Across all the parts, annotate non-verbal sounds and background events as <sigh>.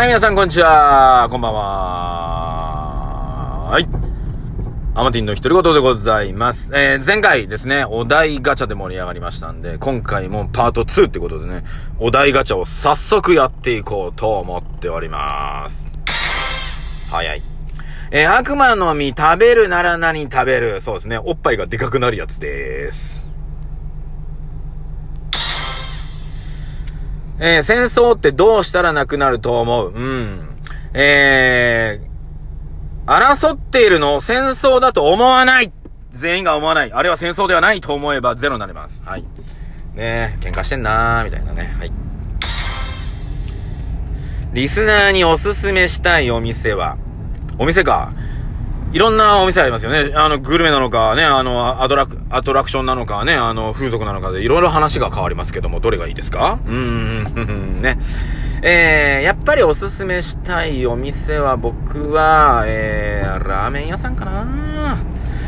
はい、皆さんこんにちは。こんばんは。はい。アマティンの独り言でございます。えー、前回ですね、お題ガチャで盛り上がりましたんで、今回もパート2ってことでね、お題ガチャを早速やっていこうと思っております。早い。えー、悪魔の実食べるなら何食べる？そうですね、おっぱいがでかくなるやつです。えー、戦争ってどうしたらなくなると思う？うん。えー、争っているのを戦争だと思わない全員が思わない。あれは戦争ではないと思えばゼロになります。はい。ねえ、喧嘩してんなー、みたいなね。はい。リスナーにおすすめしたいお店は、お店か。いろんなお店ありますよね。あの、グルメなのか、ね、あの、アトラク、アトラクションなのか、ね、あの、風俗なのかで、いろいろ話が変わりますけども、どれがいいですか？うーん、<laughs> ね。えー、やっぱりおすすめしたいお店は、僕は、えー、ラーメン屋さんかな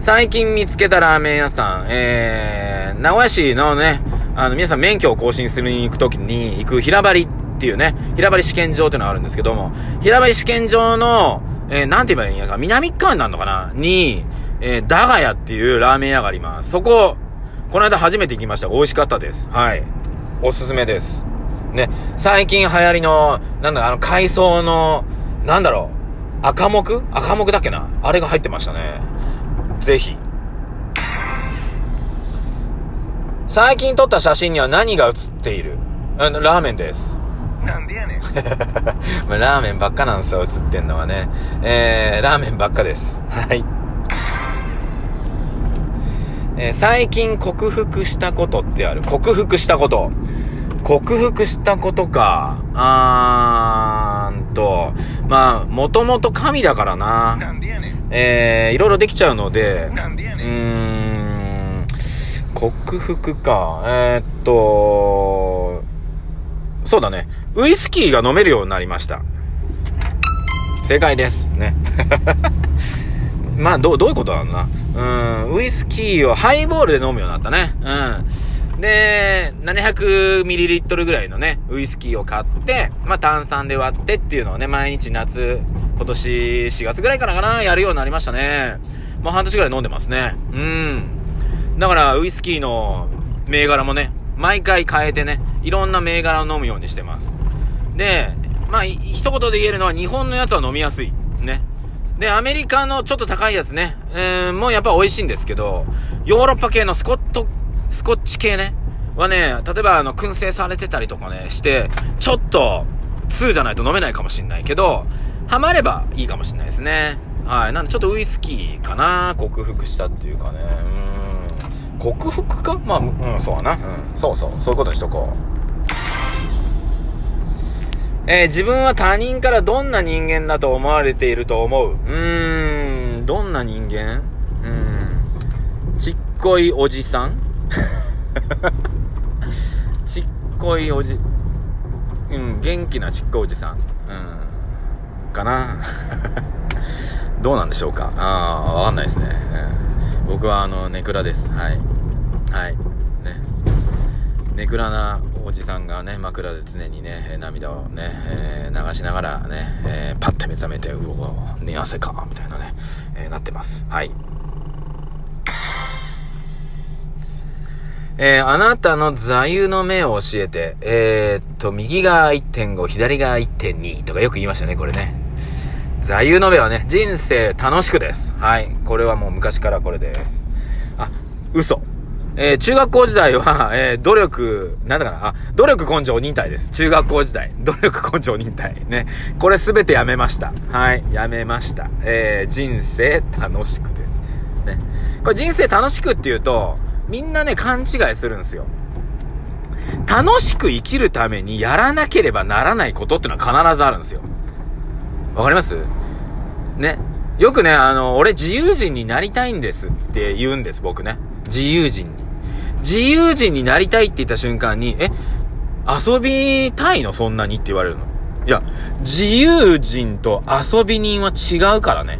最近見つけたラーメン屋さん、えー、名古屋市のね、あの、皆さん免許を更新するに行くときに行く平張りっていうね、平張り試験場っていうのがあるんですけども、平張り試験場の、えー、なんて言えばいいんやか、南側になるのかな？に、えー、ダガヤっていうラーメン屋があります。そこ、この間初めて行きました。美味しかったです。はい。おすすめです。ね、最近流行りの、なんだ、あの、海藻の、なんだろう、赤木？赤木だっけな？あれが入ってましたね。ぜひ。最近撮った写真には何が写っている、ラーメンです。なんでやねん。<laughs> まあラーメンばっかなんですよ、映ってんのはね。えー、ラーメンばっかです。はい。えー最近克服したことってある？克服したこと。克服したことか。あーんと、まあ、もともと神だからな。なんでやねん。えー、いろいろできちゃうので、うなんでやねん。ーん、克服か。えー、っと、そうだね。ウイスキーが飲めるようになりました。正解です。ね。<laughs> まあ、どう、どういうことなんだうん、ウイスキーをハイボールで飲むようになったね。うん。で、700ml ぐらいのね、ウイスキーを買って、まあ炭酸で割ってっていうのをね、毎日夏、今年4月ぐらいからかな、やるようになりましたね。もう半年ぐらい飲んでますね。うん。だから、ウイスキーの銘柄もね、毎回変えてね、いろんな銘柄を飲むようにしてます。で、まあ、一言で言えるのは日本のやつは飲みやすい。ね。で、アメリカのちょっと高いやつね、えー、もうやっぱ美味しいんですけど、ヨーロッパ系のスコット、スコッチ系ね、はね、例えばあの、燻製されてたりとかね、して、ちょっと、2じゃないと飲めないかもしんないけど、ハマればいいかもしんないですね。はい。なんでちょっとウイスキーかな克服したっていうかね。うん。克服か？まあ、うん、そうやな。うん。そうそう。そういうことにしとこう。えー自分は他人からどんな人間だと思われていると思う？うーん、どんな人間？うん。ちっこいおじさん？<laughs> ちっこいおじ、うん、元気なちっこいおじさん。うん。かな <laughs> どうなんでしょうか？ああ、わかんないですね。うん、僕はあの、ネクラです。はい。はい。ね。ネクラなおじさんがね、枕で常にね、涙をね、えー流しながらね、えーパッて目覚めて、うわ、寝汗か、みたいなね、えーなってます。はい。えーあなたの座右の銘を教えて、えーっと、右が1.5、左が1.2とかよく言いましたね、これね。座右の銘はね、人生楽しくです。はい。これはもう昔からこれです。あ、嘘。えー中学校時代は、<laughs> えー努力、なんだかな、あ、努力根性忍耐です。中学校時代。努力根性忍耐。ね。これすべてやめました。はい。やめました。えー人生楽しくです。ね。これ人生楽しくっていうと、みんなね、勘違いするんですよ。楽しく生きるためにやらなければならないことってのは必ずあるんですよ。わかります？ね。よくね、あの、俺自由人になりたいんですって言うんです、僕ね。自由人に。自由人になりたいって言った瞬間に、え、遊びたいの？そんなにって言われるの。いや、自由人と遊び人は違うからね。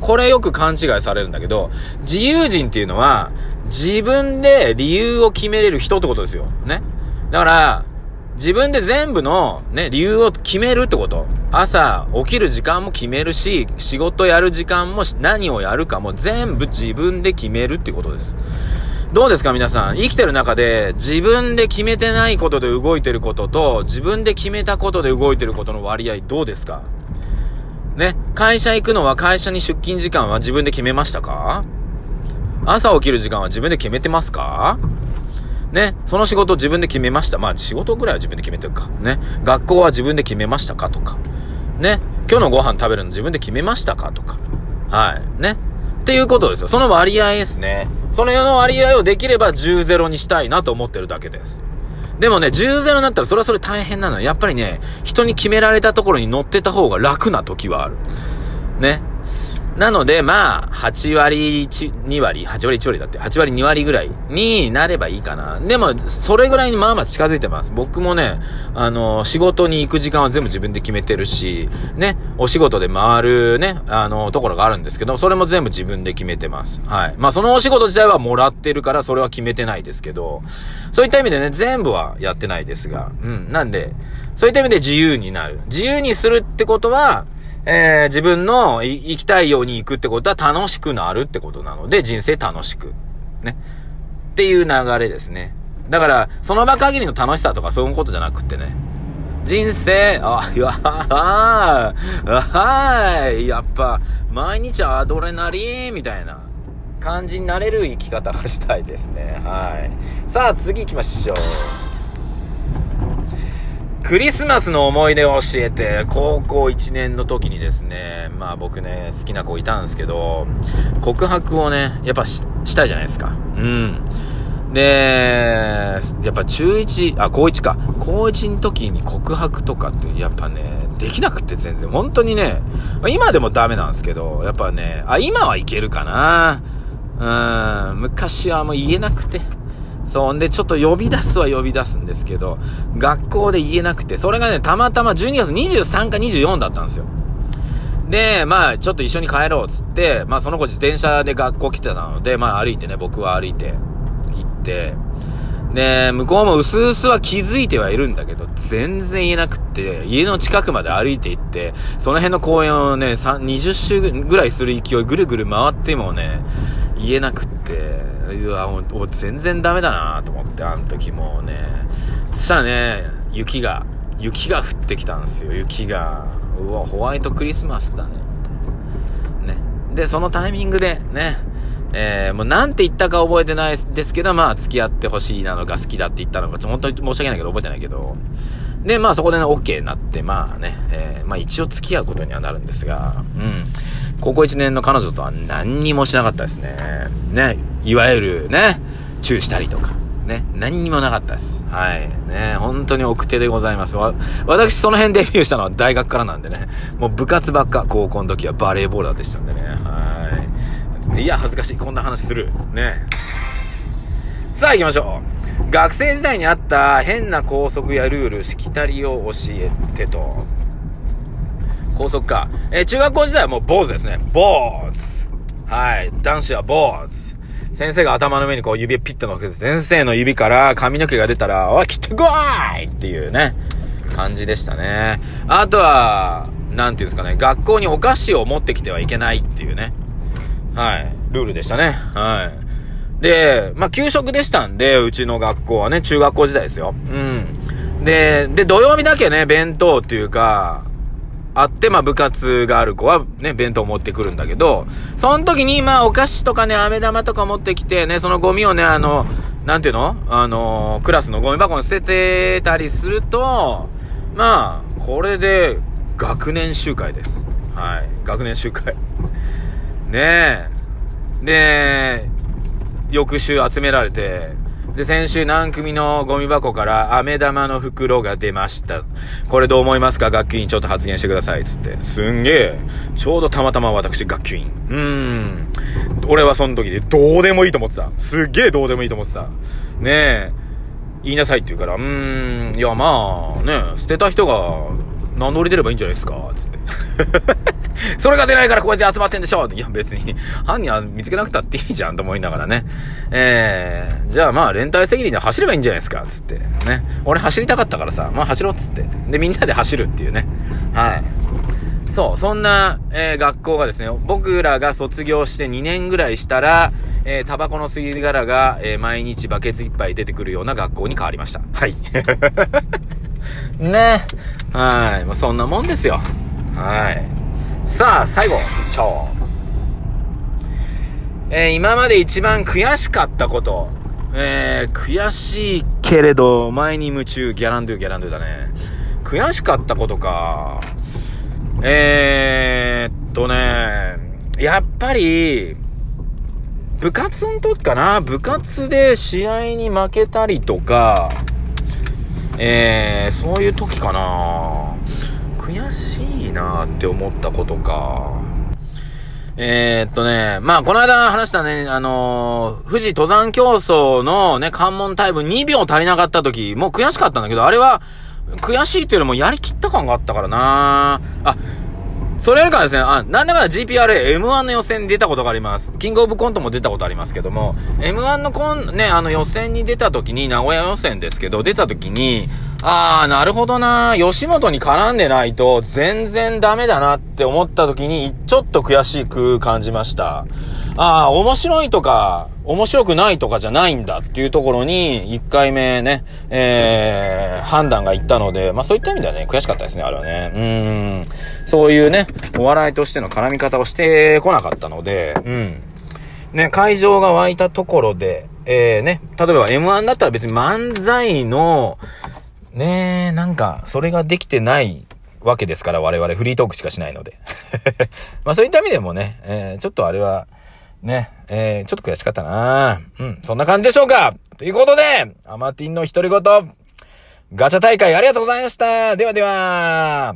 これよく勘違いされるんだけど、自由人っていうのは、自分で理由を決めれる人ってことですよ。ね。だから、自分で全部のね、理由を決めるってこと。朝起きる時間も決めるし、仕事やる時間も何をやるかも全部自分で決めるってことです。どうですか皆さん。生きてる中で自分で決めてないことで動いてることと自分で決めたことで動いてることの割合どうですか？ね？会社行くのは会社に出勤時間は自分で決めましたか？朝起きる時間は自分で決めてますか？ね？その仕事自分で決めました。まあ仕事ぐらいは自分で決めてるか。ね？学校は自分で決めましたかとか。ね？今日のご飯食べるの自分で決めましたかとか。はい。ね？っていうことですよ。その割合ですね。その世の割合をできれば10-0にしたいなと思ってるだけです。でもね、10-0になったらそれはそれ大変なのよ、やっぱりね、人に決められたところに乗ってた方が楽な時はある。ね。なので、まあ、8割1、2割、8割1割だって、8割2割ぐらいになればいいかな。でも、それぐらいにまあまあ近づいてます。僕もね、あの、仕事に行く時間は全部自分で決めてるし、ね、お仕事で回るね、あの、ところがあるんですけど、それも全部自分で決めてます。はい。まあ、そのお仕事自体はもらってるから、それは決めてないですけど、そういった意味でね、全部はやってないですが、うん。なんで、そういった意味で自由になる。自由にするってことは、えー、自分の生きたいように行くってことは楽しくなるってことなので、人生楽しく。ね。っていう流れですね。だから、その場限りの楽しさとかそういうことじゃなくってね。人生、あ、いや、ははい、やっぱ、毎日アドレナリンみたいな感じになれる生き方がしたいですね。はい。さあ、次行きましょう。クリスマスの思い出を教えて、高校1年の時にですね、まあ僕ね、好きな子いたんですけど、告白をね、やっぱしたいじゃないですか。うん。で、やっぱ中1、あ、高1か。高1の時に告白とかって、やっぱね、できなくて全然。本当にね、今でもダメなんですけど、やっぱね、あ、今はいけるかな。うん、昔はもう言えなくて。そ。んで、ちょっと呼び出すは呼び出すんですけど、学校で言えなくて、それがね、たまたま12月23か24だったんですよ。で、まあ、ちょっと一緒に帰ろうっつって、まあ、その子自転車で学校来てたので、まあ、歩いてね、僕は歩いて行って、で、向こうも薄々は気づいてはいるんだけど、全然言えなくって、家の近くまで歩いて行って、その辺の公園をね、20周ぐらいする勢いぐるぐる回ってもね、言えなくって、うわ、もう全然ダメだなと思って、あの時もうね。そしたらね、雪が、雪が降ってきたんですよ、雪が。うわ、ホワイトクリスマスだね。ね。で、そのタイミングで、ね、えー、もうなんて言ったか覚えてないですけど、まあ、付き合ってほしいなのか好きだって言ったのかと、本当に申し訳ないけど覚えてないけど。で、まあそこでね、OK になって、まあね、えー、まあ一応付き合うことにはなるんですが、うん。高校1年の彼女とは何にもしなかったですね。ね、いわゆるね、チューしたりとか、ね、何にもなかったです。はい。ね、本当に奥手でございます。わ、私その辺デビューしたのは大学からなんでね、もう部活ばっか、高校の時はバレーボーラーでしたんでね、はい。いや、恥ずかしい。こんな話する。ね。さあ行きましょう。学生時代にあった変な校則やルール、しきたりを教えてと。高速か。えー、中学校時代はもう坊主ですね。坊主。はい。男子は坊主。先生が頭の上にこう指をピッと乗せて、先生の指から髪の毛が出たら、おい、切ってこいっていうね、感じでしたね。あとは、なんていうんですかね、学校にお菓子を持ってきてはいけないっていうね。はい。ルールでしたね。はい。で、まあ、給食でしたんで、うちの学校はね、中学校時代ですよ。うん。で、で、土曜日だけね、弁当っていうか、あって、まあ部活がある子はね、弁当持ってくるんだけど、その時にまあお菓子とかね、飴玉とか持ってきてね、そのゴミをね、あの、なんていうの？あの、クラスのゴミ箱に捨ててたりすると、まあ、これで学年集会です。はい。学年集会。ねえ。で、翌週集められて、で、先週何組のゴミ箱から飴玉の袋が出ました。これどう思いますか？学級委員ちょっと発言してください。つって。すんげえ。ちょうどたまたま私学級委員。うーん。俺はその時でどうでもいいと思ってた。すっげえどうでもいいと思ってた。ねえ。言いなさいって言うから、うーん。いやまあ、ねえ捨てた人が名乗り出ればいいんじゃないですか？つって。それが出ないからこうやって集まってんでしょいや別に、犯人は見つけなくたっていいじゃんと思いながらね。えー、じゃあまあ連帯責任で走ればいいんじゃないですか、つって。ね。俺走りたかったからさ、まあ走ろうっつって。で、みんなで走るっていうね。はい。そう、そんな、えー、学校がですね、僕らが卒業して2年ぐらいしたら、えー、タバコの吸い殻が、えー、毎日バケツ一杯出てくるような学校に変わりました。はい。<laughs> ね。はい。まあ、そんなもんですよ。はい。さあ、最後、ちょえー、今まで一番悔しかったこと。えー、悔しいけれど、前に夢中、ギャランドゥ、ギャランドゥだね。悔しかったことか。えー、っとね、やっぱり、部活の時かな部活で試合に負けたりとか、えー、そういう時かななって思ったことか。えー、っとね、まあ、この間話したね、あのー、富士登山競争のね、関門タイム2秒足りなかった時、もう悔しかったんだけど、あれは、悔しいっていうよりもやりきった感があったからなあ、それよりかですね、あ、なんだかだ GPRA M1 の予選に出たことがあります。キングオブコントも出たことありますけども、M1 のコン、ね、あの予選に出た時に、名古屋予選ですけど、出た時に、あー、なるほどな吉本に絡んでないと全然ダメだなって思った時に、ちょっと悔しく感じました。ああ、面白いとか、面白くないとかじゃないんだっていうところに、1回目ね、えー、判断がいったので、まあそういった意味ではね、悔しかったですね、あれはね。うん。そういうね、お笑いとしての絡み方をしてこなかったので、うん。ね、会場が湧いたところで、えー、ね、例えば M1 だったら別に漫才の、ねなんか、それができてないわけですから、我々フリートークしかしないので。<laughs> まあそういった意味でもね、えー、ちょっとあれは、ね、えー、ちょっと悔しかったな。うん、そんな感じでしょうか。ということで、アマティンの独り言、ガチャ大会ありがとうございました。ではでは。